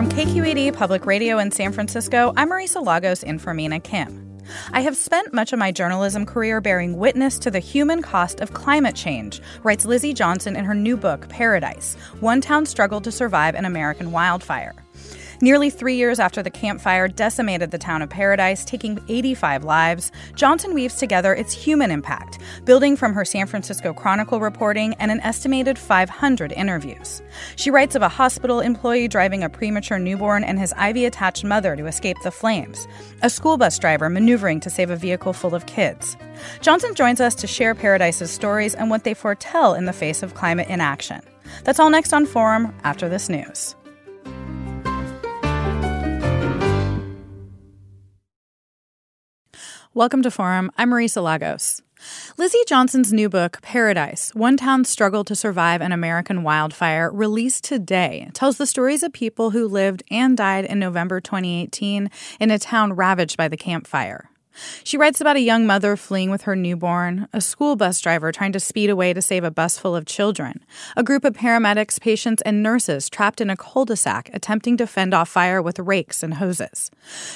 From KQED Public Radio in San Francisco, I'm Marisa Lagos in for Mina Kim. I have spent much of my journalism career bearing witness to the human cost of climate change, writes Lizzie Johnson in her new book, Paradise One Town Struggled to Survive an American Wildfire. Nearly three years after the Camp Fire decimated the town of Paradise, taking 85 lives, Johnson weaves together its human impact, building from her San Francisco Chronicle reporting and an estimated 500 interviews. She writes of a hospital employee driving a premature newborn and his IV attached mother to escape the flames, a school bus driver maneuvering to save a vehicle full of kids. Johnson joins us to share Paradise's stories and what they foretell in the face of climate inaction. That's all next on Forum after this news. Welcome to Forum. I'm Marisa Lagos. Lizzie Johnson's new book, Paradise One Town's Struggle to Survive an American Wildfire, released today, tells the stories of people who lived and died in November 2018 in a town ravaged by the Camp Fire. She writes about a young mother fleeing with her newborn, a school bus driver trying to speed away to save a bus full of children, a group of paramedics, patients, and nurses trapped in a cul de sac attempting to fend off fire with rakes and hoses.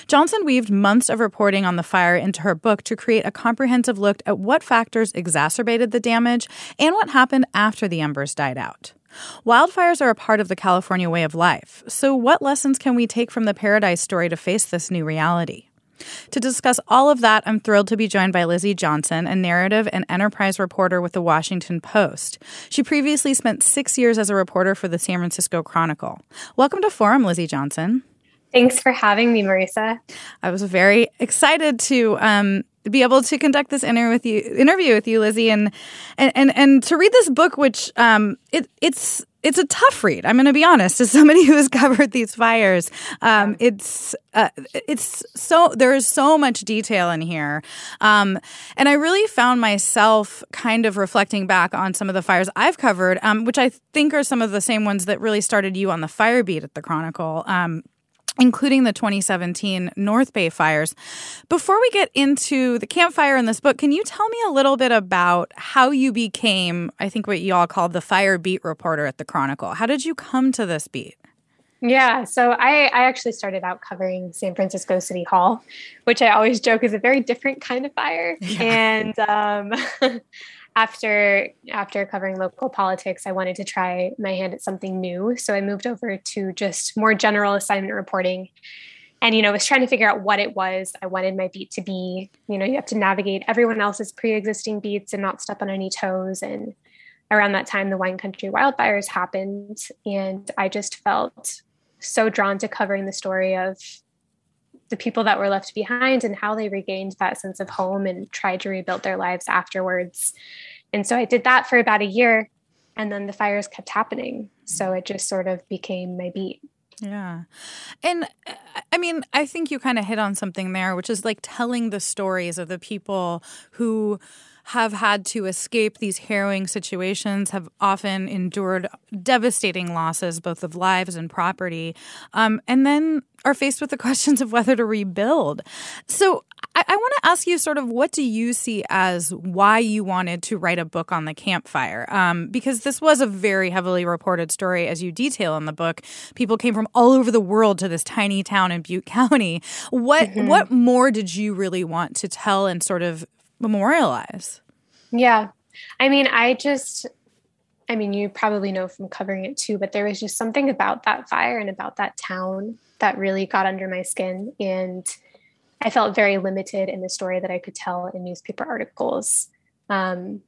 Johnson weaved months of reporting on the fire into her book to create a comprehensive look at what factors exacerbated the damage and what happened after the embers died out. Wildfires are a part of the California way of life. So, what lessons can we take from the Paradise story to face this new reality? To discuss all of that, I'm thrilled to be joined by Lizzie Johnson, a narrative and enterprise reporter with the Washington Post. She previously spent six years as a reporter for the San Francisco Chronicle. Welcome to Forum, Lizzie Johnson. Thanks for having me, Marisa. I was very excited to um, be able to conduct this interview with you, interview with you, Lizzie, and and and, and to read this book, which um, it it's it's a tough read. I'm going to be honest. As somebody who has covered these fires, um, it's uh, it's so there is so much detail in here, um, and I really found myself kind of reflecting back on some of the fires I've covered, um, which I think are some of the same ones that really started you on the fire beat at the Chronicle. Including the 2017 North Bay fires. Before we get into the Camp Fire in this book, can you tell me a little bit about how you became, I think what you all called the fire beat reporter at the Chronicle? How did you come to this beat? Yeah, so I, I actually started out covering San Francisco City Hall, which I always joke is a very different kind of fire. Yeah. And um, after after covering local politics, I wanted to try my hand at something new. So I moved over to just more general assignment reporting. And you know, was trying to figure out what it was I wanted my beat to be. You know, you have to navigate everyone else's pre-existing beats and not step on any toes. And around that time, the wine country wildfires happened, and I just felt so drawn to covering the story of the people that were left behind and how they regained that sense of home and tried to rebuild their lives afterwards. And so I did that for about a year and then the fires kept happening. So it just sort of became my beat. Yeah. And uh, I mean, I think you kind of hit on something there, which is like telling the stories of the people who have had to escape these harrowing situations, have often endured devastating losses, both of lives and property, um, and then are faced with the questions of whether to rebuild. So I, I want to ask you sort of what do you see as why you wanted to write a book on the Camp Fire? Um, because this was a very heavily reported story, as you detail in the book. People came from all over the world to this tiny town in Butte County. What mm-hmm. what more did you really want to tell and sort of memorialize? Yeah. I mean, I just I mean, you probably know from covering it too, but there was just something about that fire and about that town that really got under my skin. And I felt very limited in the story that I could tell in newspaper articles. Um,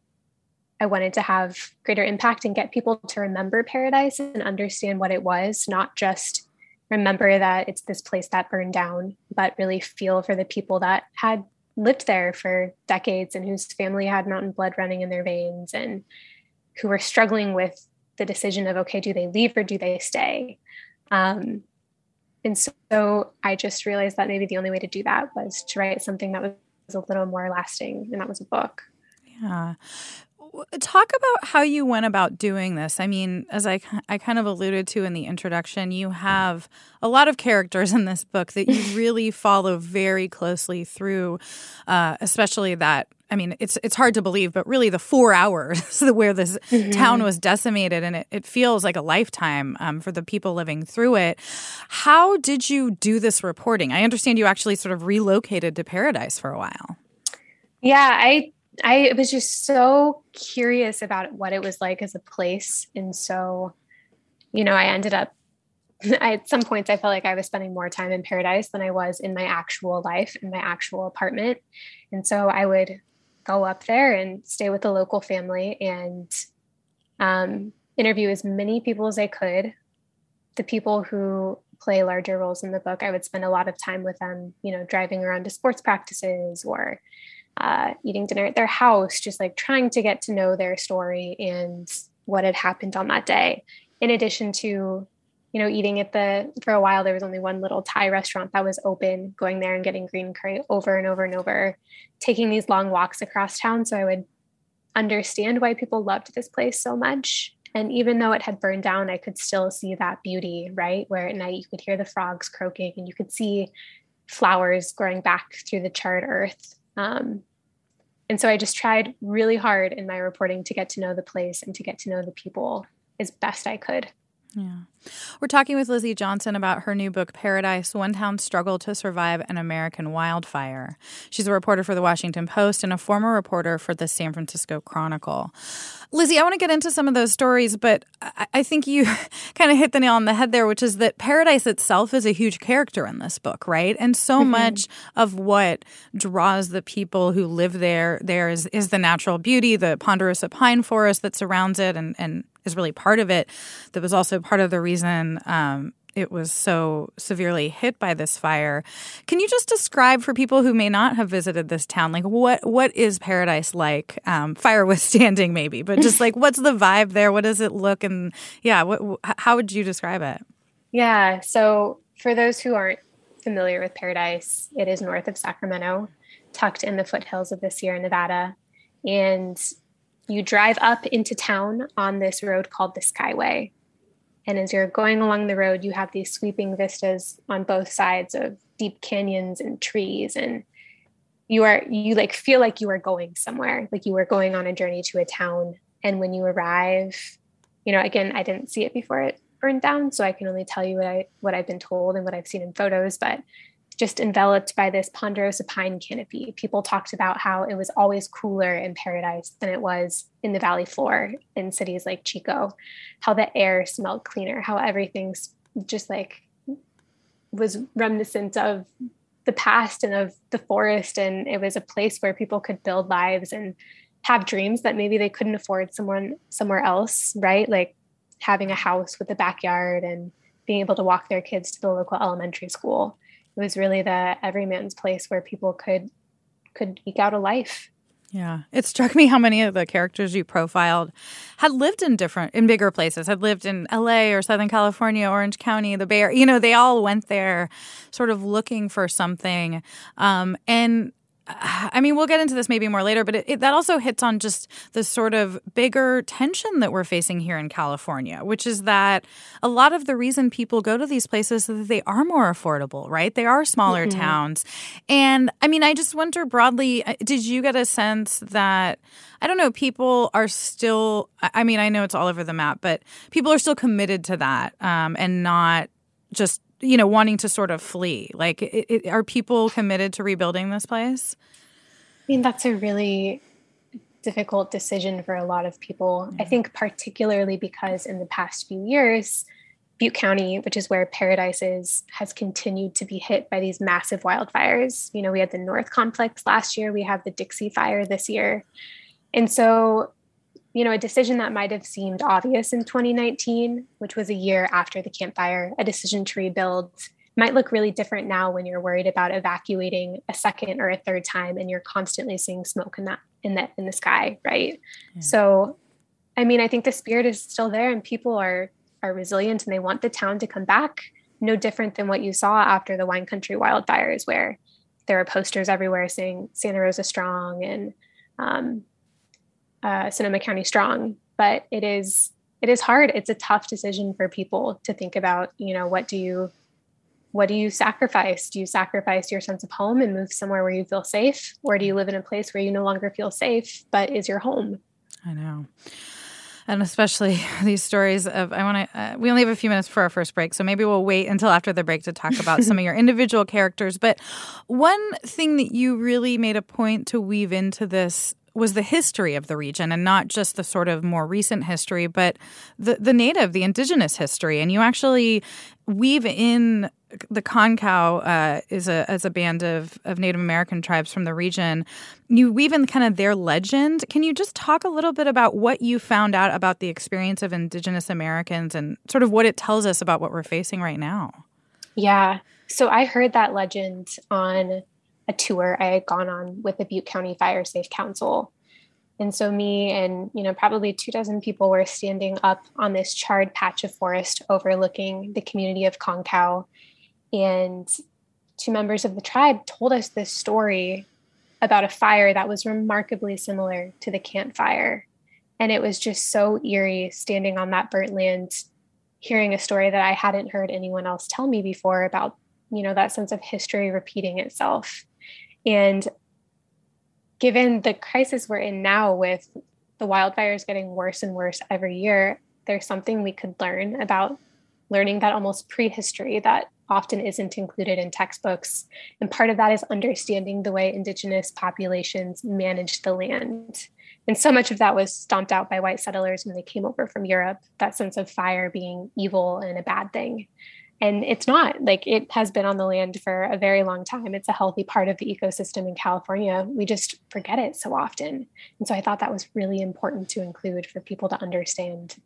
I wanted to have greater impact and get people to remember Paradise and understand what it was, not just remember that it's this place that burned down, but really feel for the people that had lived there for decades and whose family had mountain blood running in their veins and who were struggling with the decision of okay, do they leave or do they stay? Um, and so I just realized that maybe the only way to do that was to write something that was a little more lasting, and that was a book. Yeah. Talk about how you went about doing this. I mean, as I, I kind of alluded to in the introduction, you have a lot of characters in this book that you really follow very closely through, uh, especially that I mean, it's it's hard to believe, but really the four hours where this mm-hmm. town was decimated, and it, it feels like a lifetime um, for the people living through it. How did you do this reporting? I understand you actually sort of relocated to Paradise for a while. Yeah, I I was just so curious about what it was like as a place, and so you know, I ended up I, at some points I felt like I was spending more time in paradise than I was in my actual life in my actual apartment. And so I would go up there and stay with the local family and um, interview as many people as I could. The people who play larger roles in the book, I would spend a lot of time with them, you know, driving around to sports practices or uh, eating dinner at their house, just like trying to get to know their story and what had happened on that day. In addition to you know, eating at the for a while there was only one little Thai restaurant that was open, going there and getting green curry over and over and over, taking these long walks across town so I would understand why people loved this place so much. And even though it had burned down, I could still see that beauty, right? Where at night you could hear the frogs croaking and you could see flowers growing back through the charred earth. Um, and so I just tried really hard in my reporting to get to know the place and to get to know the people as best I could. Yeah. We're talking with Lizzie Johnson about her new book, Paradise One Town Struggle to Survive an American Wildfire. She's a reporter for the Washington Post and a former reporter for the San Francisco Chronicle. Lizzie, I want to get into some of those stories, but I think you kind of hit the nail on the head there, which is that Paradise itself is a huge character in this book, right? And so mm-hmm. much of what draws the people who live there there is, is the natural beauty, the ponderosa pine forest that surrounds it and, and is really part of it. That was also part of the reason um, it was so severely hit by this fire. Can you just describe for people who may not have visited this town, like what what is Paradise like? Um, fire withstanding, maybe, but just like what's the vibe there? What does it look? And yeah, what, how would you describe it? Yeah, so for those who aren't familiar with Paradise, it is north of Sacramento, tucked in the foothills of the Sierra Nevada, and you drive up into town on this road called the Skyway. And as you're going along the road, you have these sweeping vistas on both sides of deep canyons and trees. And you are, you like feel like you are going somewhere, like you are going on a journey to a town. And when you arrive, you know, again, I didn't see it before it burned down. So I can only tell you what I, what I've been told and what I've seen in photos. But just enveloped by this ponderosa pine canopy. People talked about how it was always cooler in paradise than it was in the valley floor in cities like Chico, how the air smelled cleaner, how everything's just like was reminiscent of the past and of the forest. And it was a place where people could build lives and have dreams that maybe they couldn't afford someone somewhere else, right? Like having a house with a backyard and being able to walk their kids to the local elementary school it was really the everyman's place where people could could eke out a life yeah. It struck me how many of the characters you profiled had lived in different, in bigger places, had lived in LA or Southern California, Orange County, the Bay Area. You know, they all went there sort of looking for something. Um, and I mean, we'll get into this maybe more later, but it, it, that also hits on just the sort of bigger tension that we're facing here in California, which is that a lot of the reason people go to these places is that they are more affordable, right? They are smaller mm-hmm. towns. And I mean, I just wonder broadly uh, did you get a sense that, I don't know, people are still, I mean, I know it's all over the map, but people are still committed to that um, and not just you know, wanting to sort of flee? Like, it, it, are people committed to rebuilding this place? I mean, that's a really difficult decision for a lot of people. Mm-hmm. I think, particularly because in the past few years, Butte County, which is where Paradise is, has continued to be hit by these massive wildfires. You know, we had the North Complex last year, we have the Dixie Fire this year. And so you know, a decision that might have seemed obvious in 2019, which was a year after the Camp Fire, a decision to rebuild might look really different now when you're worried about evacuating a second or a third time and you're constantly seeing smoke in that in the in the sky, right? Yeah. So I mean, I think the spirit is still there and people are are resilient and they want the town to come back, no different than what you saw after the wine country wildfires where there are posters everywhere saying Santa Rosa strong and um, uh, Sonoma County strong, but it is it is hard. It's a tough decision for people to think about. You know, what do you what do you sacrifice? Do you sacrifice your sense of home and move somewhere where you feel safe, or do you live in a place where you no longer feel safe but is your home? I know. And especially these stories of, I want to, uh, we only have a few minutes for our first break, so maybe we'll wait until after the break to talk about some of your individual characters. But one thing that you really made a point to weave into this was the history of the region and not just the sort of more recent history, but the, the native, the indigenous history. And you actually weave in the Concow uh, is a as a band of, of Native American tribes from the region. You weave in kind of their legend. Can you just talk a little bit about what you found out about the experience of Indigenous Americans and sort of what it tells us about what we're facing right now? Yeah. So I heard that legend on a tour I had gone on with the Butte County Fire Safe Council. And so me and, you know, probably two dozen people were standing up on this charred patch of forest overlooking the community of Concow. And two members of the tribe told us this story about a fire that was remarkably similar to the Camp Fire. And it was just so eerie standing on that burnt land, hearing a story that I hadn't heard anyone else tell me before about, you know, that sense of history repeating itself. And given the crisis we're in now with the wildfires getting worse and worse every year, there's something we could learn about learning that almost prehistory that often isn't included in textbooks. And part of that is understanding the way Indigenous populations managed the land. And so much of that was stomped out by white settlers when they came over from Europe, that sense of fire being evil and a bad thing and it's not like it has been on the land for a very long time. It's a healthy part of the ecosystem in california. We just forget it so often. And so i thought that was really important to include for people to understand.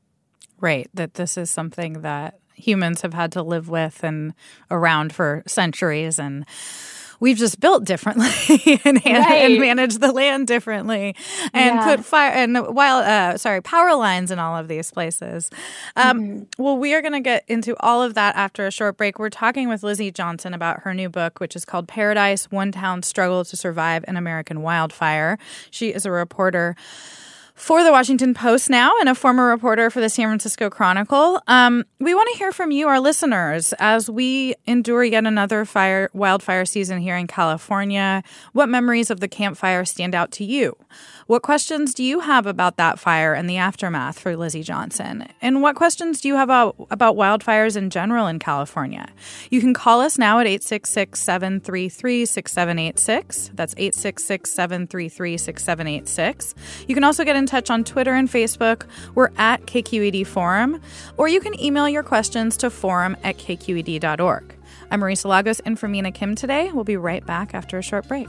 Right that this is something that humans have had to live with and around for centuries. And we've just built differently and, right. and managed the land differently and yeah. put fire and while uh, sorry power lines in all of these places. Um, mm-hmm. Well, we are going to get into all of that after a short break. We're talking with Lizzie Johnson about her new book, which is called Paradise: One Town Struggle to Survive an American Wildfire. She is a reporter for the Washington Post now and a former reporter for the San Francisco Chronicle. Um, we want to hear from you, our listeners, as we endure yet another fire wildfire season here in California. What memories of the Camp Fire stand out to you? What questions do you have about that fire and the aftermath for Lizzie Johnson? And what questions do you have about, about wildfires in general in California? You can call us now at 866 733 6786. That's 866 733 6786. You can also get in touch on Twitter and Facebook. We're at KQED Forum. Or you can email your questions to forum at kqed.org. I'm Marisa Lagos in for Mina Kim today. We'll be right back after a short break.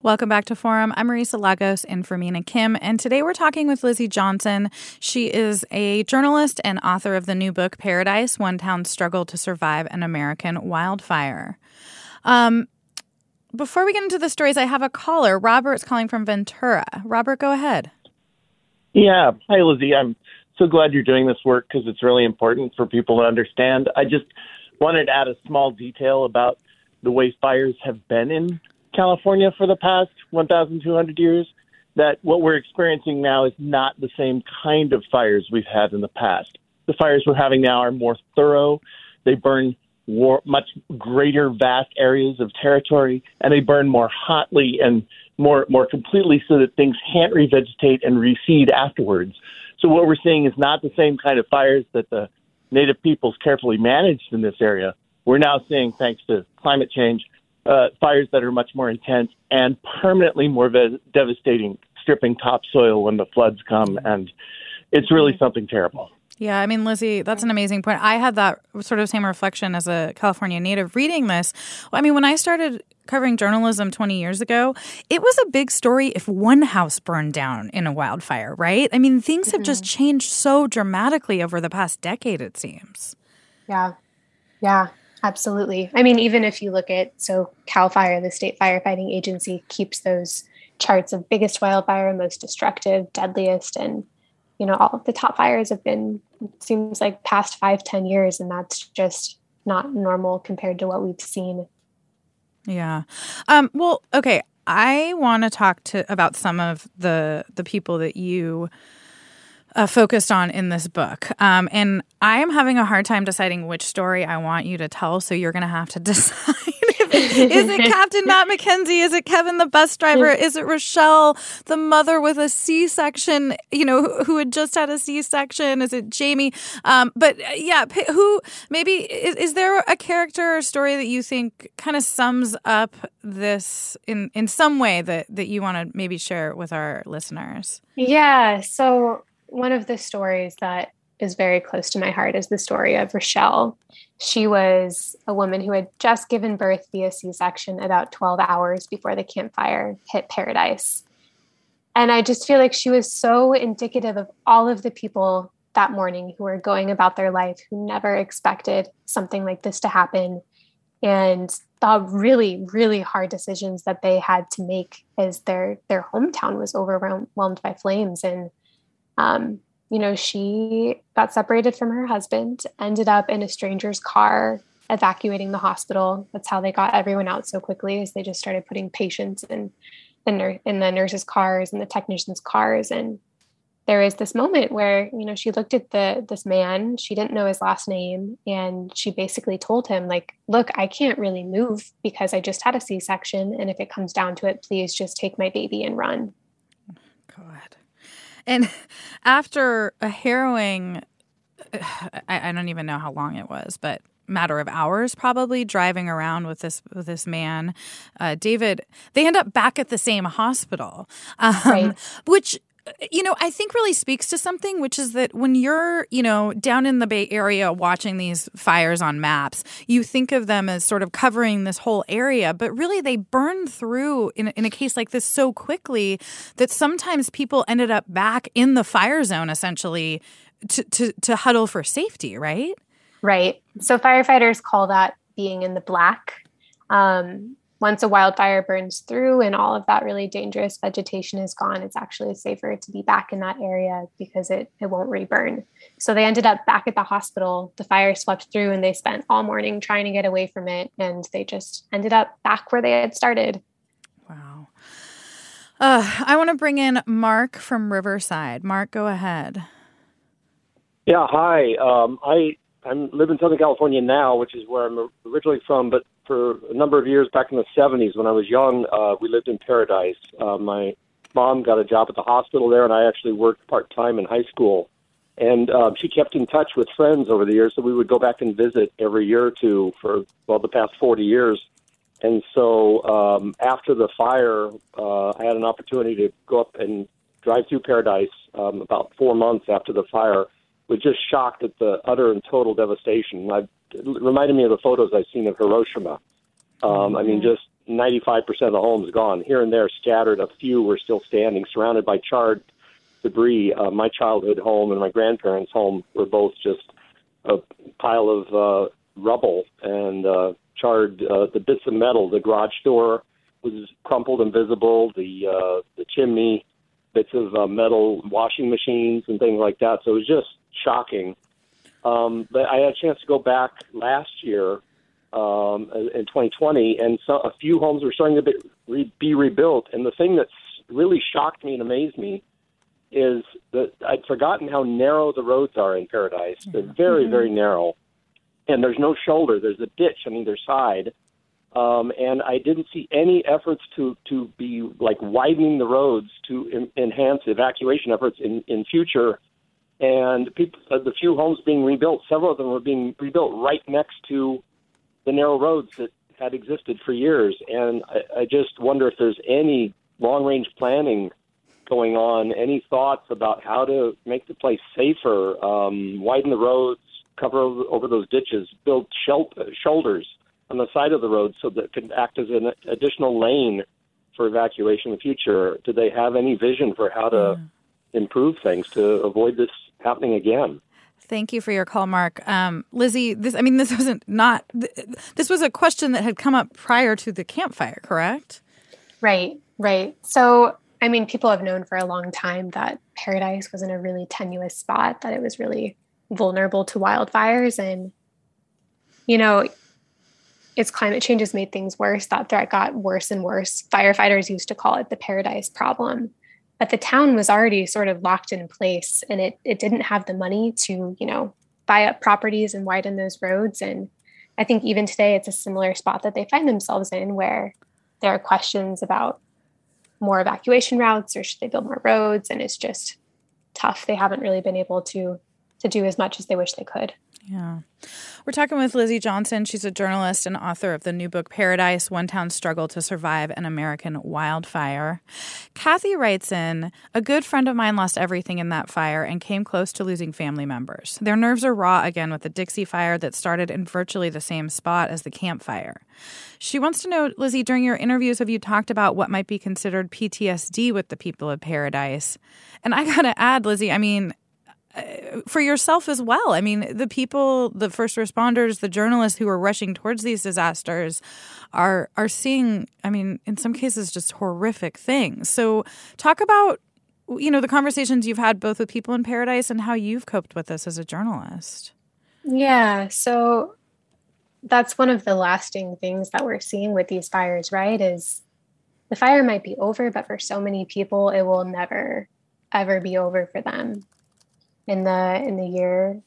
Welcome back to Forum. I'm Marisa Lagos and for Mina Kim, and today we're talking with Lizzie Johnson. She is a journalist and author of the new book Paradise One Town's Struggle to Survive an American Wildfire. Um, before we get into the stories, I have a caller. Robert's calling from Ventura. Robert, go ahead. Yeah. Hi, Lizzie. I'm so glad you're doing this work because it's really important for people to understand. I just wanted to add a small detail about the way fires have been in California for the past 1,200 years that what we're experiencing now is not the same kind of fires we've had in the past. The fires we're having now are more thorough. They burn war, much greater, vast areas of territory, and they burn more hotly and more more completely, so that things can't revegetate and reseed afterwards. So what we're seeing is not the same kind of fires that the native peoples carefully managed in this area. We're now seeing, thanks to climate change, uh, fires that are much more intense and permanently more ve- devastating, stripping topsoil when the floods come. And it's really something terrible. Yeah, I mean, Lizzie, that's an amazing point. I had that sort of same reflection as a California native reading this. I mean, when I started covering journalism 20 years ago, it was a big story if one house burned down in a wildfire, right? I mean, things have mm-hmm. just changed so dramatically over the past decade, it seems. Yeah. Yeah. Absolutely. I mean, even if you look at so CAL FIRE, the state firefighting agency, keeps those charts of biggest wildfire, most destructive, deadliest, and you know, all of the top fires have been seems like past five, ten years, and that's just not normal compared to what we've seen. Yeah. Um, well, okay. I want to talk to about some of the the people that you uh, focused on in this book. Um, and I am having a hard time deciding which story I want you to tell. So you're going to have to decide. is it Captain Matt McKenzie? Is it Kevin the bus driver? Is it Rochelle, the mother with a C section, you know, who, who, had just had a C section? Is it Jamie? Um, but uh, yeah, who maybe is, is there a character or story that you think kind of sums up this in, in some way that, that you want to maybe share with our listeners? Yeah. So one of the stories that is very close to my heart is the story of Rochelle. She was a woman who had just given birth via C section about 12 hours before the Camp Fire hit Paradise. And I just feel like she was so indicative of all of the people that morning who were going about their life who never expected something like this to happen and the really really hard decisions that they had to make as their their hometown was overwhelmed by flames and um, you know, she got separated from her husband, ended up in a stranger's car, evacuating the hospital. That's how they got everyone out so quickly, is they just started putting patients in the nur- in the nurses' cars and the technicians' cars. And there is this moment where you know she looked at the this man. She didn't know his last name, and she basically told him like, "Look, I can't really move because I just had a C section, and if it comes down to it, please just take my baby and run." God. And after a harrowing, I, I don't even know how long it was, but matter of hours probably driving around with this with this man uh, david they end up back at the same hospital um, right. which you know, I think really speaks to something, which is that when you're, you know, down in the Bay Area watching these fires on maps, you think of them as sort of covering this whole area, but really they burn through in, in a case like this so quickly that sometimes people ended up back in the fire zone essentially to, to, to huddle for safety, right? Right. So firefighters call that being in the black. Um, once a wildfire burns through and all of that really dangerous vegetation is gone, it's actually safer to be back in that area because it, it won't reburn. So they ended up back at the hospital. The fire swept through and they spent all morning trying to get away from it. And they just ended up back where they had started. Wow. Uh, I want to bring in Mark from Riverside. Mark, go ahead. Yeah, hi. Um, I I live in Southern California now, which is where I'm originally from. But for a number of years back in the 70s when I was young. Uh, we lived in Paradise. Uh, my mom got a job at the hospital there, and I actually worked part time in high school. And um, she kept in touch with friends over the years, so we would go back and visit every year or two for well the past 40 years. And so um, after the fire, uh, I had an opportunity to go up and drive through Paradise um, about four months after the fire. Was just shocked at the utter and total devastation. I, it reminded me of the photos I've seen of Hiroshima. Um, I mean, just 95% of the homes gone. Here and there, scattered. A few were still standing, surrounded by charred debris. Uh, my childhood home and my grandparents' home were both just a pile of uh, rubble and uh, charred. Uh, the bits of metal, the garage door was crumpled and visible. The uh, the chimney, bits of uh, metal, washing machines and things like that. So it was just shocking. Um, but I had a chance to go back last year um, in 2020, and so a few homes were starting to be, re- be rebuilt. And the thing that's really shocked me and amazed me is that I'd forgotten how narrow the roads are in Paradise. They're very, mm-hmm. very narrow, and there's no shoulder. There's a ditch on either side, um, and I didn't see any efforts to to be like widening the roads to in, enhance evacuation efforts in in future. And people, uh, the few homes being rebuilt, several of them were being rebuilt right next to the narrow roads that had existed for years. And I, I just wonder if there's any long range planning going on. Any thoughts about how to make the place safer, um, widen the roads, cover over, those ditches, build shelter, shoulders on the side of the road so that it can act as an additional lane for evacuation in the future? Do they have any vision for how to yeah. improve things to avoid this happening again? Thank you for your call, Mark. Um, Lizzie, this I mean, this wasn't not this was a question that had come up prior to the Camp Fire, correct? Right, right. So I mean, people have known for a long time that Paradise was in a really tenuous spot, that it was really vulnerable to wildfires. And, you know, its climate change has made things worse. That threat got worse and worse. Firefighters used to call it the Paradise problem. But the town was already sort of locked in place and it, it didn't have the money to, you know, buy up properties and widen those roads. And I think even today it's a similar spot that they find themselves in where there are questions about more evacuation routes or should they build more roads? And it's just tough. They haven't really been able to to do as much as they wish they could yeah. We're talking with Lizzie Johnson. She's a journalist and author of the new book Paradise One Town's Struggle to Survive an American Wildfire. Kathy writes in A good friend of mine lost everything in that fire and came close to losing family members. Their nerves are raw again with the Dixie Fire that started in virtually the same spot as the Camp Fire. She wants to know, Lizzie, during your interviews, have you talked about what might be considered PTSD with the people of Paradise? And I got to add, Lizzie, I mean, for yourself as well. I mean, the people, the first responders, the journalists who are rushing towards these disasters are are seeing, I mean, in some cases just horrific things. So, talk about you know, the conversations you've had both with people in paradise and how you've coped with this as a journalist. Yeah, so that's one of the lasting things that we're seeing with these fires, right? Is the fire might be over, but for so many people, it will never, ever be over for them in the in the year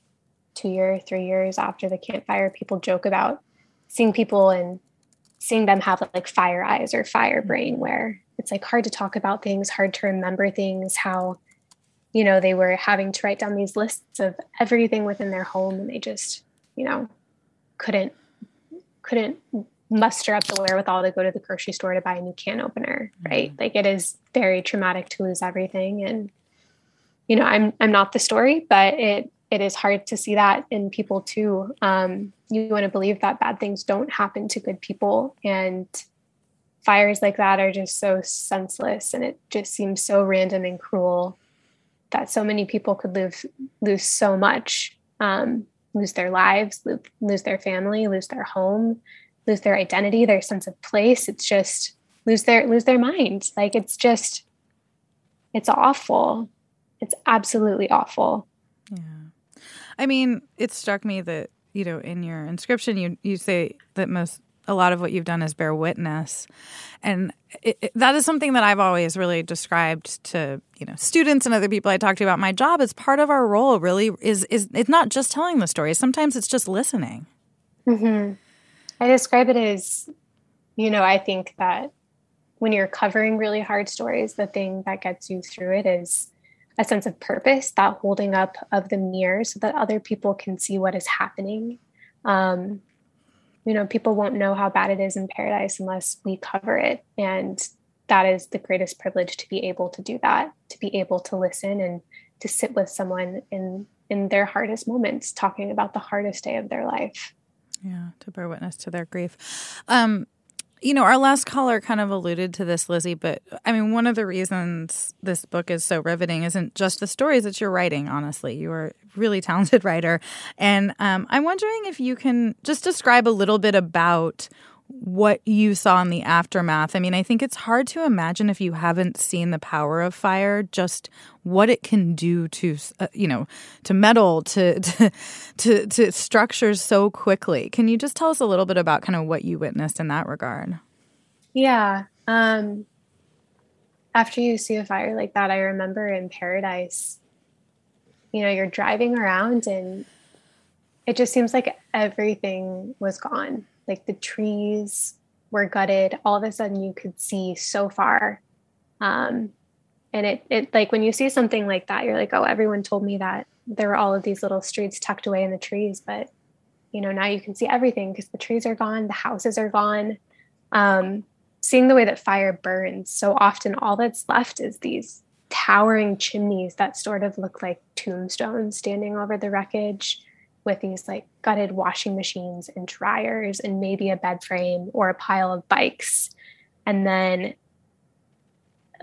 two year three years after the Camp Fire, people joke about seeing people and seeing them have like fire eyes or fire brain where it's like hard to talk about things hard to remember things how you know they were having to write down these lists of everything within their home and they just you know couldn't couldn't muster up the wherewithal to go to the grocery store to buy a new can opener right mm-hmm. like it is very traumatic to lose everything and you know i'm i'm not the story but it it is hard to see that in people too. Um, you want to believe that bad things don't happen to good people and fires like that are just so senseless and it just seems so random and cruel that so many people could lose lose so much um, lose their lives lose, lose their family lose their home lose their identity their sense of place. It's just lose their lose their mind like it's just it's awful it's absolutely awful. Yeah. I mean, it struck me that, you know, in your inscription, you, you say that most, a lot of what you've done is bear witness. And it, it, that is something that I've always really described to, you know, students and other people I talk to about my job as part of our role really is, is it's not just telling the story. Sometimes it's just listening. Mm-hmm. I describe it as, you know, I think that when you're covering really hard stories, the thing that gets you through it is a sense of purpose, that holding up of the mirror so that other people can see what is happening. Um, you know, people won't know how bad it is in paradise unless we cover it. And that is the greatest privilege to be able to do that, to be able to listen and to sit with someone in in their hardest moments, talking about the hardest day of their life. Yeah, to bear witness to their grief. Um, you know, our last caller kind of alluded to this, Lizzie, but I mean, one of the reasons this book is so riveting isn't just the stories that you're writing, honestly. You are a really talented writer. And um, I'm wondering if you can just describe a little bit about what you saw in the aftermath. I mean, I think it's hard to imagine if you haven't seen the power of fire, just what it can do to, uh, you know, to metal, to, to, to to structures so quickly. Can you just tell us a little bit about kind of what you witnessed in that regard? Yeah. Um, after you see a fire like that, I remember in Paradise, you know, you're driving around and it just seems like everything was gone like the trees were gutted all of a sudden you could see so far. Um, and it it like when you see something like that you're like oh everyone told me that there were all of these little streets tucked away in the trees but you know now you can see everything because the trees are gone the houses are gone. Um, seeing the way that fire burns so often all that's left is these towering chimneys that sort of look like tombstones standing over the wreckage with these like gutted washing machines and dryers and maybe a bed frame or a pile of bikes. And then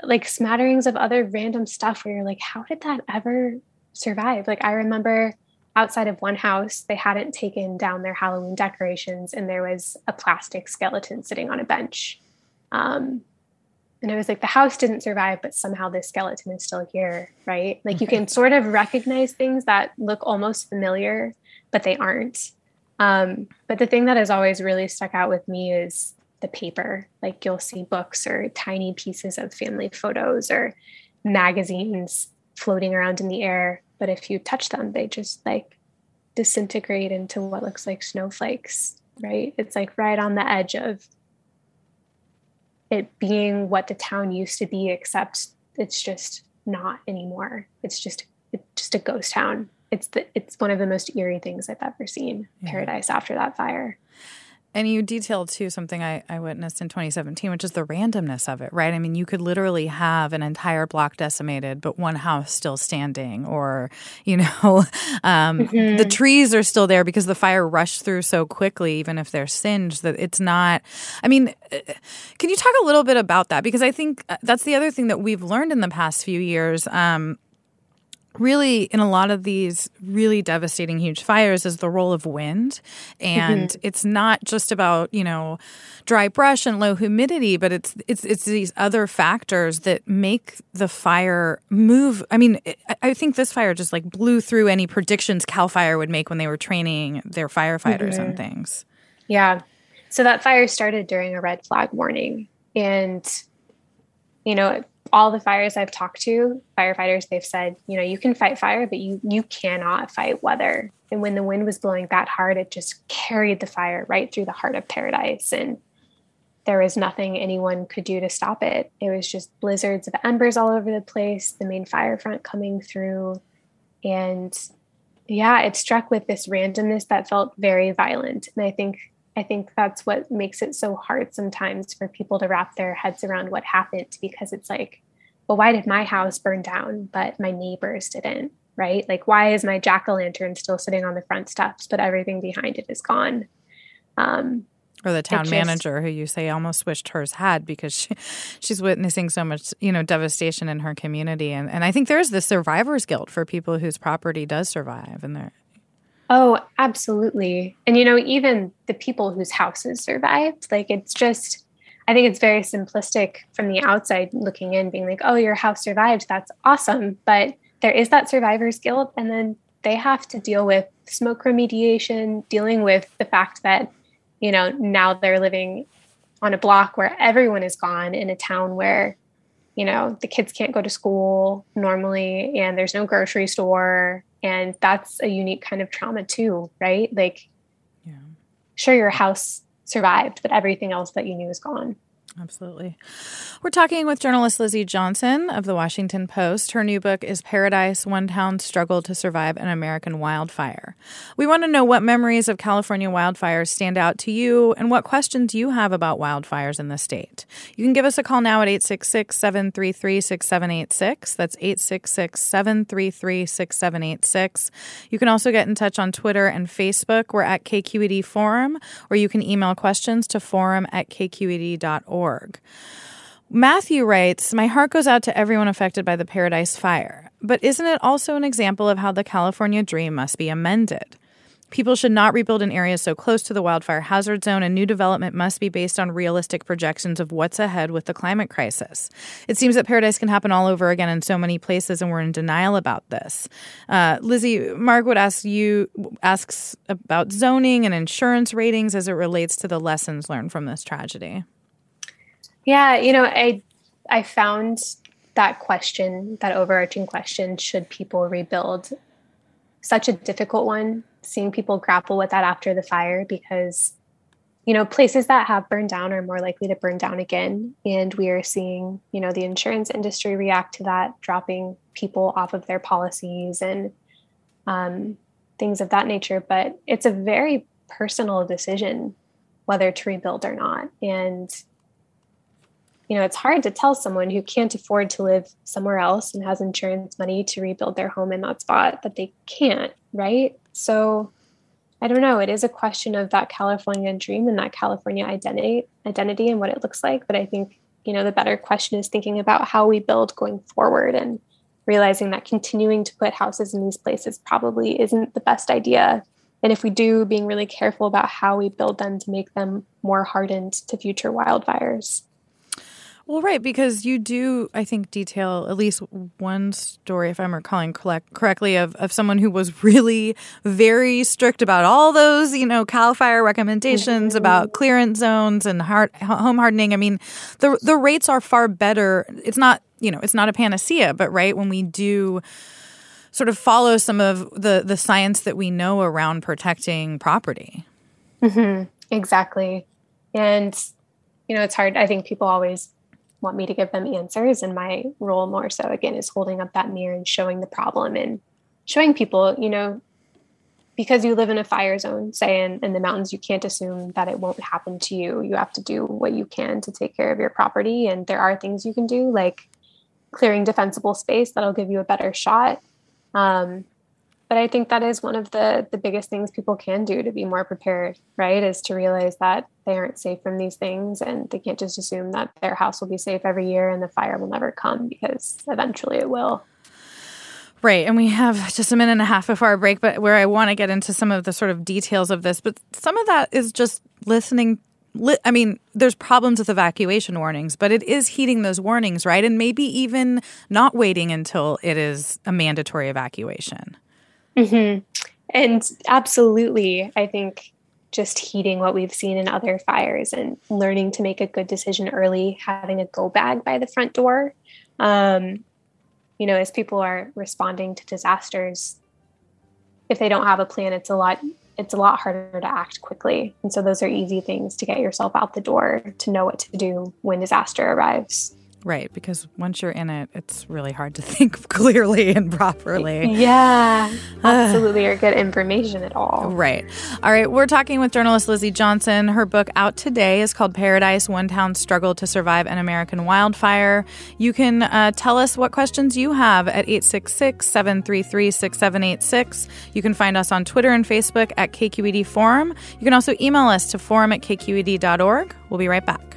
like smatterings of other random stuff where you're like how did that ever survive? Like i remember outside of one house they hadn't taken down their halloween decorations and there was a plastic skeleton sitting on a bench. Um, and it was like the house didn't survive but somehow this skeleton is still here right? Like you can sort of recognize things that look almost familiar but they aren't. Um, but the thing that has always really stuck out with me is the paper. Like you'll see books or tiny pieces of family photos or magazines floating around in the air. But if you touch them, they just like disintegrate into what looks like snowflakes, right? It's like right on the edge of it being what the town used to be, except it's just not anymore. It's just it's just a ghost town it's the it's one of the most eerie things I've ever seen. Yeah. Paradise after that fire. And you detailed too something I, I witnessed in 2017, which is the randomness of it, right? I mean, you could literally have an entire block decimated, but one house still standing, or, you know, um, mm-hmm. the trees are still there because the fire rushed through so quickly, even if they're singed, that it's not. I mean, uh, can you talk a little bit about that? Because I think uh, that's the other thing that we've learned in the past few years. Um, really in a lot of these really devastating huge fires is the role of wind. And mm-hmm. it's not just about you know dry brush and low humidity but it's it's it's these other factors that make the fire move. I mean i think this fire just like blew through any predictions cal fire would make when they were training their firefighters mm-hmm. and things. Yeah. So that fire started during a red flag warning. And you know all the fires I've talked to, firefighters, they've said, you know, you can fight fire, but you you cannot fight weather. And when the wind was blowing that hard, it just carried the fire right through the heart of paradise. And there was nothing anyone could do to stop it. It was just blizzards of embers all over the place, the main fire front coming through. And yeah, it struck with this randomness that felt very violent. And I think I think that's what makes it so hard sometimes for people to wrap their heads around what happened because it's like, well, why did my house burn down, but my neighbors didn't? Right? Like, why is my jack o' lantern still sitting on the front steps, but everything behind it is gone? Um, or the town just, manager who you say almost wished hers had because she, she's witnessing so much you know devastation in her community and, and i think there's the survivor's guilt for people whose property does survive and they're Oh, absolutely. And you know, even the people whose houses survived, like it's just I think it's very simplistic from the outside looking in, being like, oh, your house survived. That's awesome. But there is that survivor's guilt. And then they have to deal with smoke remediation, dealing with the fact that, you know, now they're living on a block where everyone is gone in a town where, you know, the kids can't go to school normally and there's no grocery store and that's a unique kind of trauma too right like yeah. sure your house survived, but everything else that you knew is gone. Absolutely. We're talking with journalist Lizzie Johnson of the Washington Post. Her new book is Paradise One Town's Struggle to Survive an American Wildfire. We want to know what memories of California wildfires stand out to you and what questions you have about wildfires in the state. You can give us a call now at 866 733 6786. That's 866 733 6786. You can also get in touch on Twitter and Facebook. We're at KQED Forum, or you can email questions to forum at kqed.org. Matthew writes, My heart goes out to everyone affected by the Paradise Fire. But isn't it also an example of how the California dream must be amended? People should not rebuild in areas so close to the wildfire hazard zone, and new development must be based on realistic projections of what's ahead with the climate crisis. It seems that paradise can happen all over again in so many places, and we're in denial about this. Uh, Lizzie, Mark would ask you asks about zoning and insurance ratings as it relates to the lessons learned from this tragedy. Yeah, you know, I I found that question, that overarching question, should people rebuild, such a difficult one. Seeing people grapple with that after the fire because you know places that have burned down are more likely to burn down again. And we are seeing you know the insurance industry react to that dropping people off of their policies and um, things of that nature. But it's a very personal decision whether to rebuild or not. And you know, it's hard to tell someone who can't afford to live somewhere else and has insurance money to rebuild their home in that spot that they can't, right? So I don't know. It is a question of that California dream and that California identity identity and what it looks like. But I think, you know, the better question is thinking about how we build going forward and realizing that continuing to put houses in these places probably isn't the best idea. And if we do, being really careful about how we build them to make them more hardened to future wildfires. Well, right, because you do, I think, detail at least one story, if I'm recalling collect- correctly, of, of someone who was really very strict about all those, you know, CAL FIRE recommendations mm-hmm. about clearance zones and hard, home hardening. I mean, the the rates are far better. It's not, you know, it's not a panacea, but right when we do sort of follow some of the the science that we know around protecting property. Mm-hmm. Exactly, and you know, it's hard. I think people always want me to give them answers. And my role more so again is holding up that mirror and showing the problem and showing people, you know, because you live in a fire zone, say in, in the mountains, you can't assume that it won't happen to you. You have to do what you can to take care of your property. And there are things you can do like clearing defensible space that'll give you a better shot. Um, but I think that is one of the the biggest things people can do to be more prepared, right? Is to realize that they aren't safe from these things and they can't just assume that their house will be safe every year and the fire will never come because eventually it will. Right. And we have just a minute and a half before our break, but where I want to get into some of the sort of details of this, but some of that is just listening I mean, there's problems with evacuation warnings, but it is heeding those warnings, right? And maybe even not waiting until it is a mandatory evacuation. Mm-hmm. And absolutely, I think just heeding what we've seen in other fires and learning to make a good decision early, having a go bag by the front door. Um, you know, as people are responding to disasters, if they don't have a plan, it's a lot it's a lot harder to act quickly. And so those are easy things to get yourself out the door to know what to do when disaster arrives. Right, because once you're in it, it's really hard to think clearly and properly. Yeah, absolutely, or get information at all. Right. All right, we're talking with journalist Lizzie Johnson. Her book out today is called Paradise One Town Struggle to Survive an American Wildfire. You can uh, tell us what questions you have at 866 733 6786. You can find us on Twitter and Facebook at KQED Forum. You can also email us to forum at kqed.org. We'll be right back.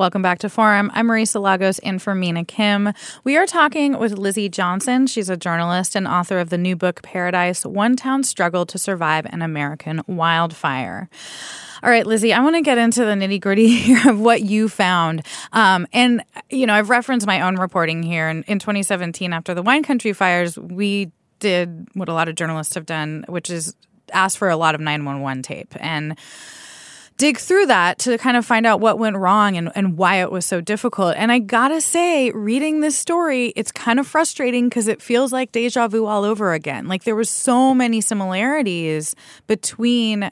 Welcome back to Forum. I'm Marisa Lagos in for Mina Kim. We are talking with Lizzie Johnson. She's a journalist and author of the new book Paradise One Town Struggle to Survive an American Wildfire. All right, Lizzie, I want to get into the nitty gritty here of what you found. Um, and, you know, I've referenced my own reporting here. And in 2017, after the wine country fires, we did what a lot of journalists have done, which is ask for a lot of 911 tape. And dig through that to kind of find out what went wrong and, and why it was so difficult. And I gotta say, reading this story, it's kind of frustrating because it feels like deja vu all over again. Like there were so many similarities between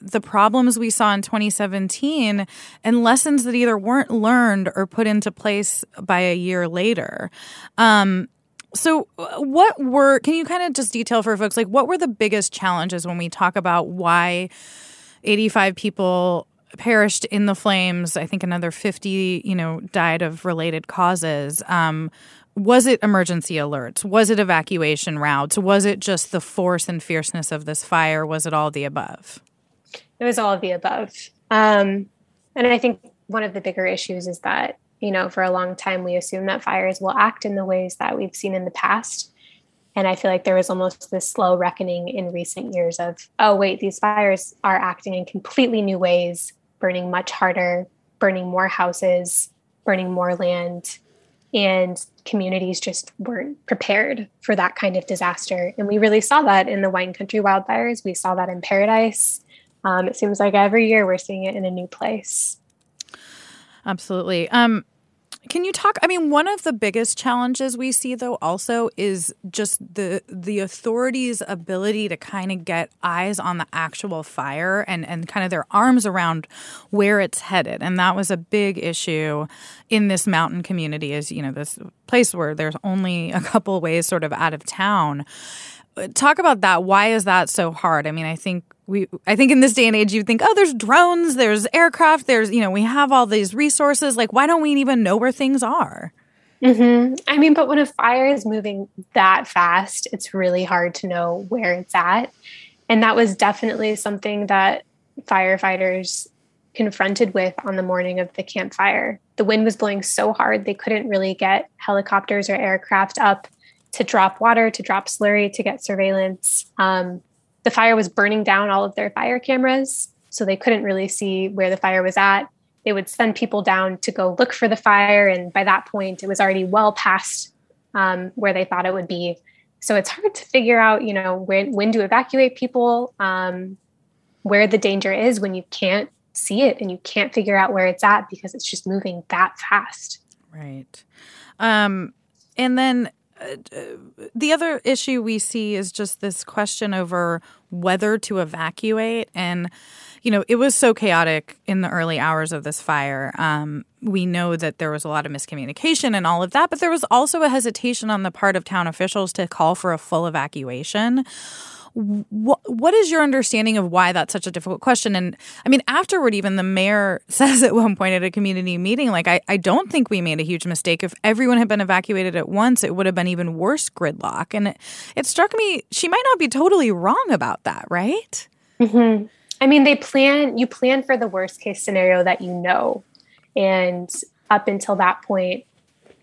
the problems we saw in 2017 and lessons that either weren't learned or put into place by a year later. Um, so, what were, can you kind of just detail for folks, like, what were the biggest challenges when we talk about why 85 people perished in the flames. I think another 50, you know, died of related causes. Um, was it emergency alerts? Was it evacuation routes? Was it just the force and fierceness of this fire? Was it all the above? It was all of the above. Um, and I think one of the bigger issues is that, you know, for a long time we assume that fires will act in the ways that we've seen in the past. And I feel like there was almost this slow reckoning in recent years of, oh, wait, these fires are acting in completely new ways, burning much harder, burning more houses, burning more land. And communities just weren't prepared for that kind of disaster. And we really saw that in the wine country wildfires. We saw that in Paradise. Um, it seems like every year we're seeing it in a new place. Absolutely. Um, can you talk? I mean, one of the biggest challenges we see, though, also is just the the authorities' ability to kind of get eyes on the actual fire and and kind of their arms around where it's headed, and that was a big issue in this mountain community. Is you know this place where there's only a couple ways sort of out of town. Talk about that. Why is that so hard? I mean, I think we I think in this day and age you think, oh, there's drones, there's aircraft, there's you know we have all these resources. Like, why don't we even know where things are? Mm-hmm. I mean, but when a fire is moving that fast, it's really hard to know where it's at, and that was definitely something that firefighters confronted with on the morning of the Camp Fire. The wind was blowing so hard they couldn't really get helicopters or aircraft up to drop water, to drop slurry, to get surveillance. Um, the fire was burning down all of their fire cameras, so they couldn't really see where the fire was at. They would send people down to go look for the fire, and by that point, it was already well past um, where they thought it would be. So it's hard to figure out, you know, when when to evacuate people, um, where the danger is when you can't see it and you can't figure out where it's at because it's just moving that fast. Right. Um, and then the other issue we see is just this question over whether to evacuate. And, you know, it was so chaotic in the early hours of this fire. Um, we know that there was a lot of miscommunication and all of that, but there was also a hesitation on the part of town officials to call for a full evacuation what what is your understanding of why that's such a difficult question? And I mean, afterward, even the mayor says at one point at a community meeting, like, I, I don't think we made a huge mistake. If everyone had been evacuated at once, it would have been even worse gridlock. And it, it struck me she might not be totally wrong about that, right? Mm-hmm. I mean, they plan, you plan for the worst case scenario that you know. And up until that point,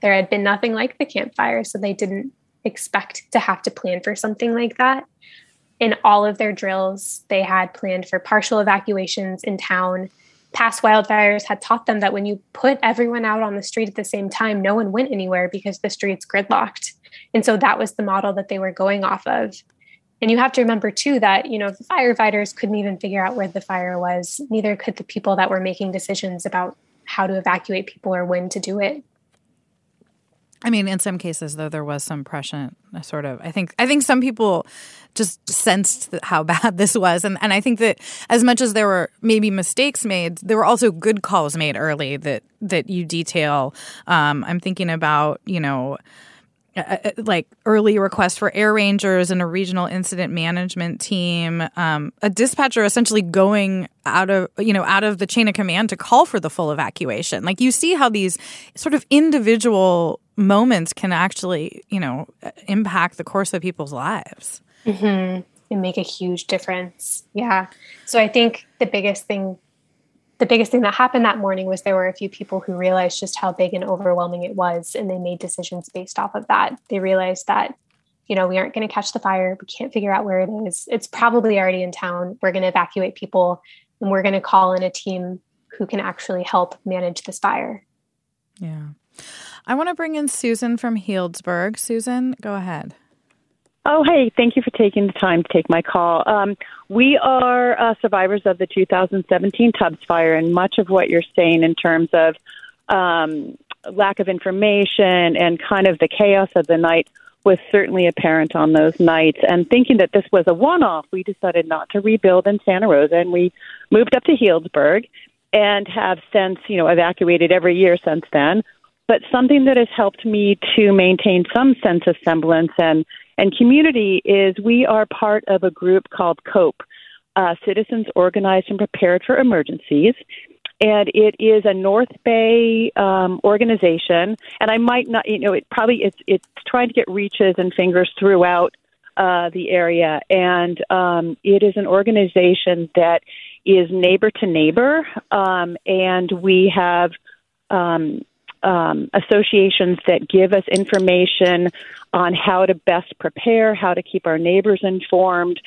there had been nothing like the Camp Fire, So they didn't expect to have to plan for something like that in all of their drills, they had planned for partial evacuations in town. Past wildfires had taught them that when you put everyone out on the street at the same time, no one went anywhere because the street's gridlocked. And so that was the model that they were going off of. And you have to remember too that, you know, the firefighters couldn't even figure out where the fire was, neither could the people that were making decisions about how to evacuate people or when to do it. I mean, in some cases, though, there was some prescient sort of. I think. I think some people just sensed how bad this was, and and I think that as much as there were maybe mistakes made, there were also good calls made early that that you detail. Um, I'm thinking about you know like early requests for air rangers and a regional incident management team um, a dispatcher essentially going out of you know out of the chain of command to call for the full evacuation like you see how these sort of individual moments can actually you know impact the course of people's lives mm-hmm. and make a huge difference. Yeah. So I think the biggest thing the biggest thing that happened that morning was there were a few people who realized just how big and overwhelming it was and they made decisions based off of that. They realized that you know, we aren't going to catch the fire. We can't figure out where it is. It's probably already in town. We're going to evacuate people and we're going to call in a team who can actually help manage this fire. Yeah. I want to bring in Susan from Healdsburg. Susan, go ahead. Oh, hey, thank you for taking the time to take my call. Um, we are uh, survivors of the 2017 Tubbs fire, and much of what you're saying in terms of um, lack of information and kind of the chaos of the night was certainly apparent on those nights. And thinking that this was a one off, we decided not to rebuild in Santa Rosa and we moved up to Healdsburg and have since, you know, evacuated every year since then. But something that has helped me to maintain some sense of semblance and, and community is we are part of a group called COPE, uh, Citizens Organized and Prepared for Emergencies and it is a North Bay um, organization. And I might not, you know, it probably it's it's trying to get reaches and fingers throughout uh, the area, and um, it is an organization that is neighbor to neighbor, um, and we have. Um, um, associations that give us information on how to best prepare, how to keep our neighbors informed,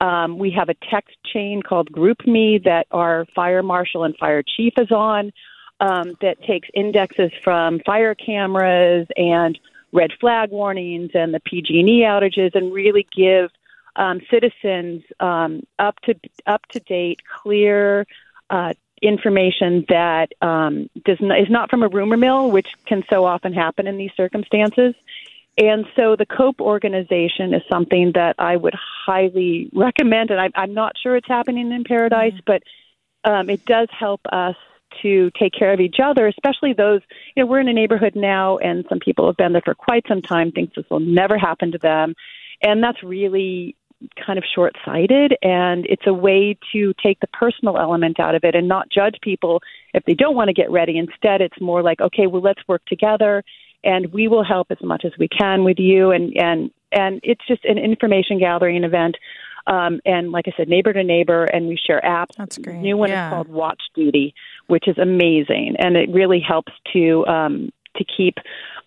um, we have a text chain called GroupMe that our fire marshal and fire chief is on um, that takes indexes from fire cameras and red flag warnings and the PG&E outages and really give um, citizens um, up to up to date, clear uh, information that um, does not, is not from a rumor mill, which can so often happen in these circumstances. And so the COPE organization is something that I would highly recommend. And I, I'm not sure it's happening in Paradise, mm-hmm. but um, it does help us to take care of each other, especially those, you know, we're in a neighborhood now and some people have been there for quite some time, think this will never happen to them. And that's really kind of short sighted. And it's a way to take the personal element out of it and not judge people if they don't want to get ready. Instead, it's more like, okay, well, let's work together and we will help as much as we can with you. And and and it's just an information gathering event. Um, and like I said, neighbor to neighbor, and we share apps. That's great. New one yeah. is called Watch Duty, which is amazing, and it really helps to um, to keep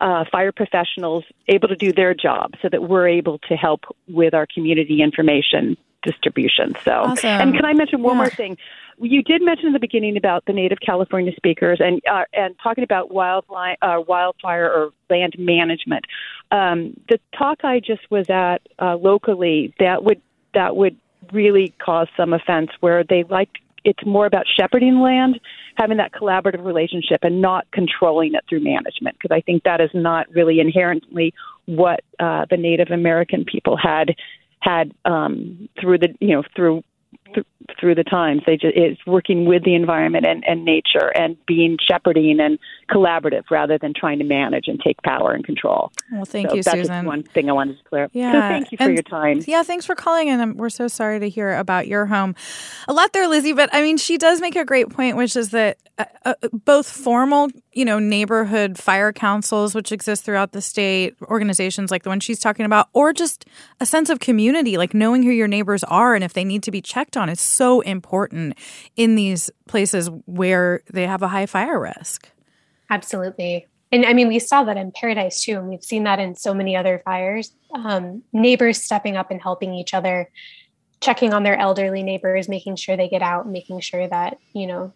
uh, fire professionals able to do their job, so that we're able to help with our community information distribution. So, awesome. and can I mention one yeah. more thing? You did mention in the beginning about the Native California speakers and uh, and talking about wildfire, uh, wildfire or land management. Um, the talk I just was at uh, locally that would that would really cause some offense where they like it's more about shepherding land, having that collaborative relationship, and not controlling it through management. Because I think that is not really inherently what uh, the Native American people had had um, through the you know through th- through the times. They just it's working with the environment and, and nature and being shepherding and collaborative rather than trying to manage and take power and control. Well, thank so you, that's Susan. one thing I wanted to clear up. Yeah, so thank you for and, your time. Yeah, thanks for calling, and we're so sorry to hear about your home. A lot there, Lizzie, but I mean, she does make a great point, which is that uh, uh, both formal, you know, neighborhood fire councils, which exist throughout the state, organizations like the one she's talking about, or just a sense of community, like knowing who your neighbors are and if they need to be checked on, is so important in these places where they have a high fire risk. Absolutely. And I mean, we saw that in Paradise too, and we've seen that in so many other fires. Um, neighbors stepping up and helping each other, checking on their elderly neighbors, making sure they get out, making sure that, you know,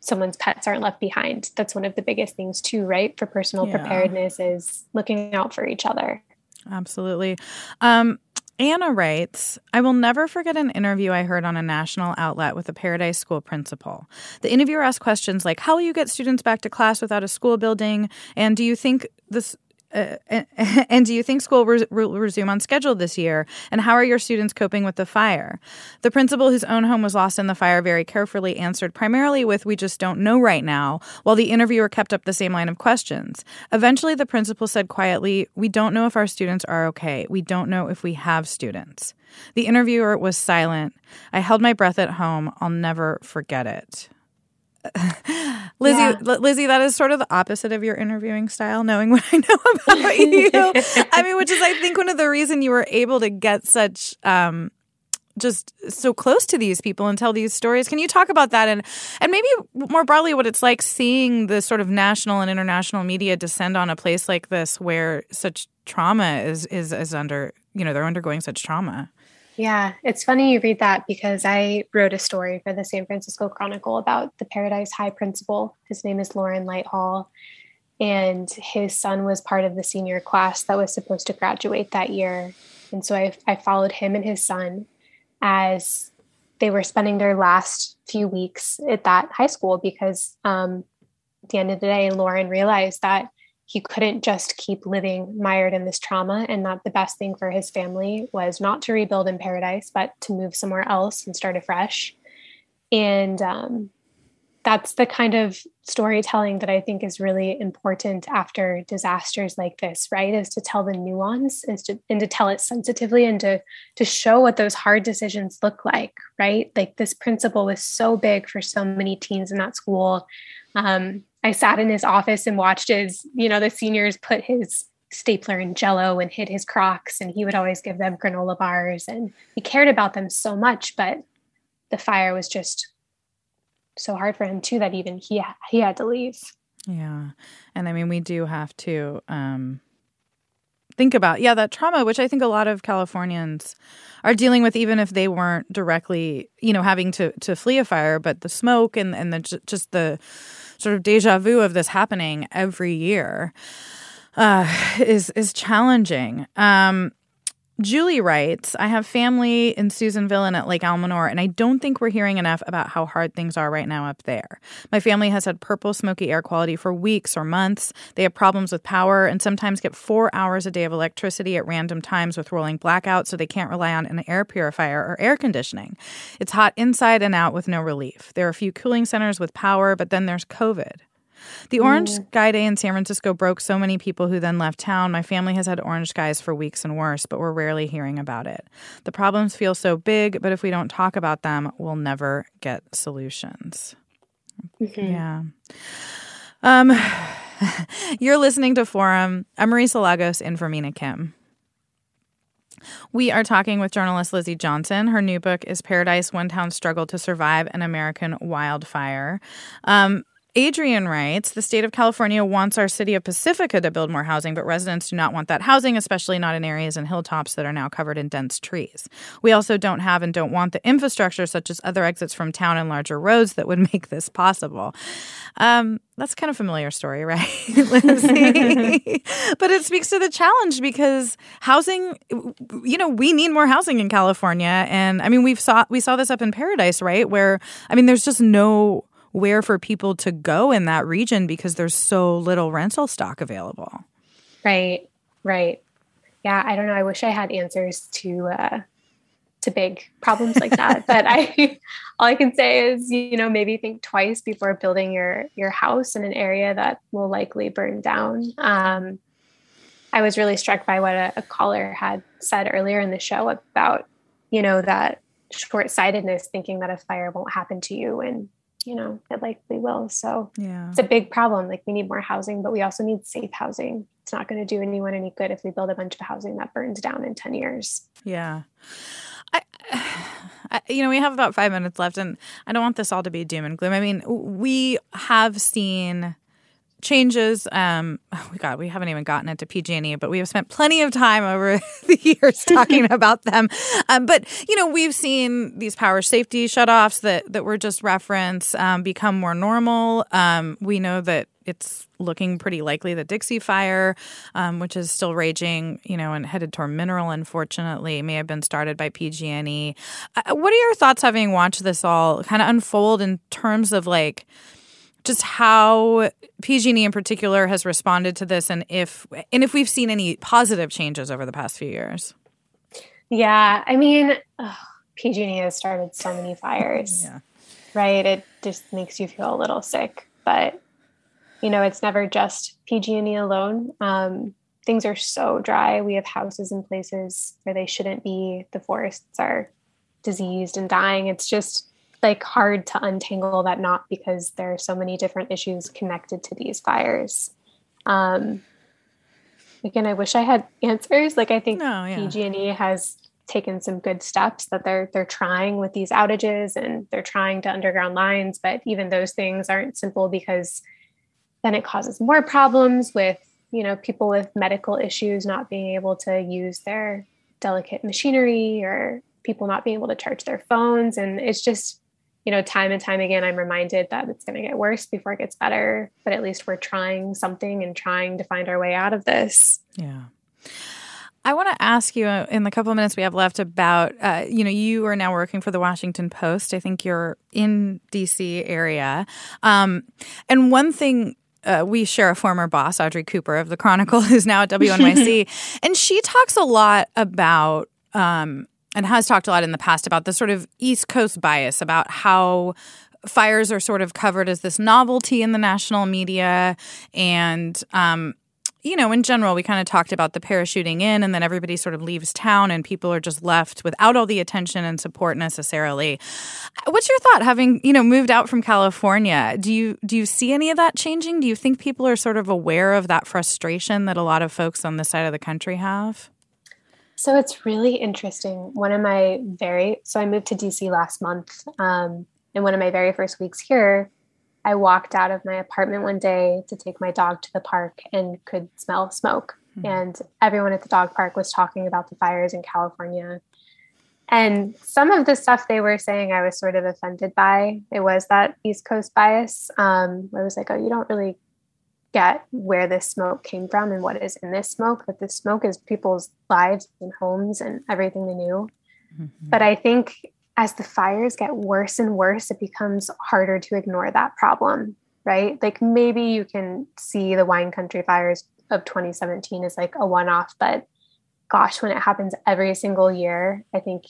someone's pets aren't left behind. That's one of the biggest things too, right? For personal Yeah. preparedness is looking out for each other. Absolutely. Um, Anna writes, I will never forget an interview I heard on a national outlet with a Paradise School principal. The interviewer asked questions like, How will you get students back to class without a school building? And do you think this uh, and do you think school will resume on schedule this year? And how are your students coping with the fire? The principal, whose own home was lost in the fire, very carefully answered primarily with, We just don't know right now, while the interviewer kept up the same line of questions. Eventually, the principal said quietly, We don't know if our students are okay. We don't know if we have students. The interviewer was silent. I held my breath at home. I'll never forget it. Lizzie, Yeah. Lizzie, that is sort of the opposite of your interviewing style, knowing what I know about you. I mean, which is, I think, one of the reason you were able to get such um, just so close to these people and tell these stories. Can you talk about that and and maybe more broadly what it's like seeing the sort of national and international media descend on a place like this where such trauma is is is under you know they're undergoing such trauma. Yeah, it's funny you read that because I wrote a story for the San Francisco Chronicle about the Paradise High principal. His name is Loren Lighthall. And his son was part of the senior class that was supposed to graduate that year. And so I, I followed him and his son as they were spending their last few weeks at that high school because um, at the end of the day, Loren realized that he couldn't just keep living mired in this trauma and that the best thing for his family was not to rebuild in paradise, but to move somewhere else and start afresh. And um, that's the kind of storytelling that I think is really important after disasters like this, right? Is to tell the nuance, to and to tell it sensitively and to to show what those hard decisions look like, right? Like this principal was so big for so many teens in that school. Um, I sat in his office and watched his, you know, the seniors put his stapler in jello and hid his crocs and he would always give them granola bars and he cared about them so much but the fire was just so hard for him too that even he he had to leave. Yeah, and I mean we do have to um, think about yeah that trauma, which I think a lot of Californians are dealing with, even if they weren't directly you know having to to flee a fire, but the smoke and and the just the sort of deja vu of this happening every year uh, is is challenging. Um, Julie writes, I have family in Susanville and at Lake Almanor, and I don't think we're hearing enough about how hard things are right now up there. My family has had purple, smoky air quality for weeks or months. They have problems with power and sometimes get four hours a day of electricity at random times with rolling blackouts, so they can't rely on an air purifier or air conditioning. It's hot inside and out with no relief. There are a few cooling centers with power, but then there's COVID. The orange mm. sky day in San Francisco broke so many people who then left town. My family has had orange skies for weeks and worse, but we're rarely hearing about it. The problems feel so big, but if we don't talk about them, we'll never get solutions. Mm-hmm. Yeah. Um, you're listening to Forum. I'm Marisa Lagos in for Mina Kim. We are talking with journalist Lizzie Johnson. Her new book is Paradise One Town Struggle to Survive an American Wildfire. Um, Adrian writes The state of California wants our city of Pacifica to build more housing, but residents do not want that housing, especially not in areas and hilltops that are now covered in dense trees. We also don't have and don't want the infrastructure, such as other exits from town and larger roads, that would make this possible. Um, that's kind of familiar story, right, Lindsay? but it speaks to the challenge because housing, you know, we need more housing in California, and I mean, we've saw we saw this up in Paradise, right? Where I mean, there's just no where for people to go in that region because there's so little rental stock available. Right, right. Yeah, I don't know. I wish I had answers to uh, to big problems like that. but I, all I can say is, you know, maybe think twice before building your your house in an area that will likely burn down. Um, I was really struck by what a, a caller had said earlier in the show about, you know, that short sightedness, thinking that a fire won't happen to you and you know, it likely will. So yeah. it's a big problem. Like we need more housing, but we also need safe housing. It's not going to do anyone any good if we build a bunch of housing that burns down in 10 years. Yeah. I, I, you know, we have about five minutes left, and I don't want this all to be doom and gloom. I mean, we have seen changes. Um, oh God, we haven't even gotten into PG&E, but we have spent plenty of time over the years talking about them. Um, but you know, we've seen these power safety shutoffs that that were just referenced um, become more normal. Um, we know that it's looking pretty likely that Dixie Fire, um, which is still raging, you know, and headed toward Mineral, unfortunately, may have been started by PG&E. Uh, what are your thoughts having watched this all kind of unfold in terms of like? Just how PG&E in particular has responded to this and if and if we've seen any positive changes over the past few years. Yeah, I mean, PG&E has started so many fires. yeah. Right? It just makes you feel a little sick, but you know, it's never just PG&E alone. Um, things are so dry. We have houses in places where they shouldn't be. The forests are diseased and dying. It's just like hard to untangle that knot because there are so many different issues connected to these fires. Um, again, I wish I had answers. Like I think no, yeah. PG&E has taken some good steps that they're they're trying with these outages and they're trying to underground lines but even those things aren't simple because then it causes more problems with you know people with medical issues not being able to use their delicate machinery or people not being able to charge their phones and it's just you know time and time again i'm reminded that it's going to get worse before it gets better but at least we're trying something and trying to find our way out of this yeah I want to ask you uh, in the couple of minutes we have left about, uh, you know, you are now working for the Washington Post. I think you're in DC area. Um, and one thing uh, we share a former boss, Audrey Cooper of the Chronicle, who's now at WNYC, and she talks a lot about um, and has talked a lot in the past about the sort of East Coast bias about how fires are sort of covered as this novelty in the national media and um, you know, in general, we kind of talked about the parachuting in, and then everybody sort of leaves town, and people are just left without all the attention and support necessarily. What's your thought, having you know moved out from California? Do you do you see any of that changing? Do you think people are sort of aware of that frustration that a lot of folks on this side of the country have? So it's really interesting. One of my very so I moved to DC last month, um, and one of my very first weeks here, I walked out of my apartment one day to take my dog to the park and could smell smoke. Mm-hmm. And everyone at the dog park was talking about the fires in California. And some of the stuff they were saying, I was sort of offended by. It was that East Coast bias. Um, I was like, oh, you don't really get where this smoke came from and what is in this smoke. That this smoke is people's lives and homes and everything they knew. Mm-hmm. But I think as the fires get worse and worse, it becomes harder to ignore that problem, right? Like maybe you can see the wine country fires of 2017 as like a one off, but gosh, when it happens every single year, I think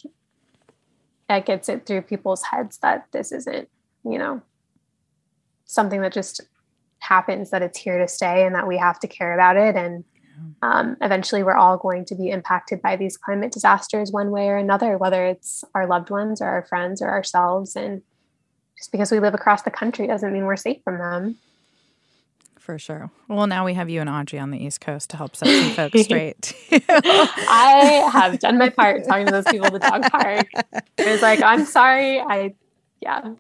that gets it through people's heads that this isn't, you know, something that just happens, that it's here to stay and that we have to care about it. And um, eventually we're all going to be impacted by these climate disasters one way or another, whether it's our loved ones or our friends or ourselves. And just because we live across the country doesn't mean we're safe from them. For sure. Well, now we have you and Audrey on the East Coast to help set some folks straight. I have done my part talking to those people at the dog park. It was like, I'm sorry. I, yeah,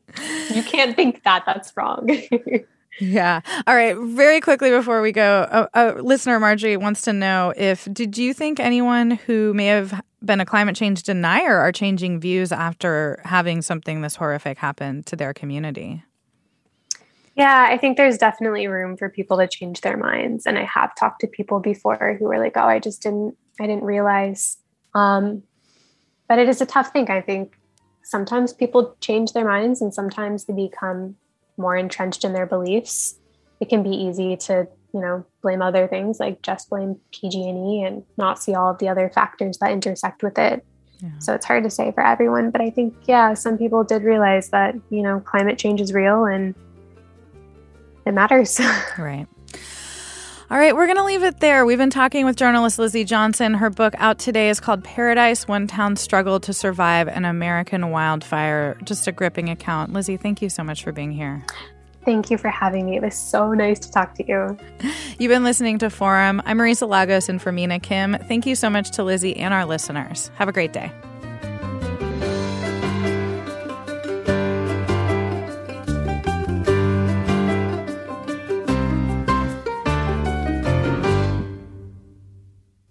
you can't think that. That's wrong. Yeah. All right. Very quickly before we go, a, a, listener Marjorie wants to know if did you think anyone who may have been a climate change denier are changing views after having something this horrific happen to their community? Yeah, I think there's definitely room for people to change their minds, and I have talked to people before who were like, "Oh, I just didn't, I didn't realize." Um, but it is a tough thing. I think sometimes people change their minds, and sometimes they become more entrenched in their beliefs, it can be easy to, you know, blame other things like just blame PG&E and not see all of the other factors that intersect with it. Yeah. So it's hard to say for everyone, but I think yeah, some people did realize that, you know, climate change is real and it matters. right. All right, we're going to leave it there. We've been talking with journalist Lizzie Johnson. Her book out today is called Paradise One Town Struggled to Survive an American Wildfire. Just a gripping account. Lizzie, thank you so much for being here. Thank you for having me. It was so nice to talk to you. You've been listening to Forum. I'm Marisa Lagos and for Mina Kim. Thank you so much to Lizzie and our listeners. Have a great day.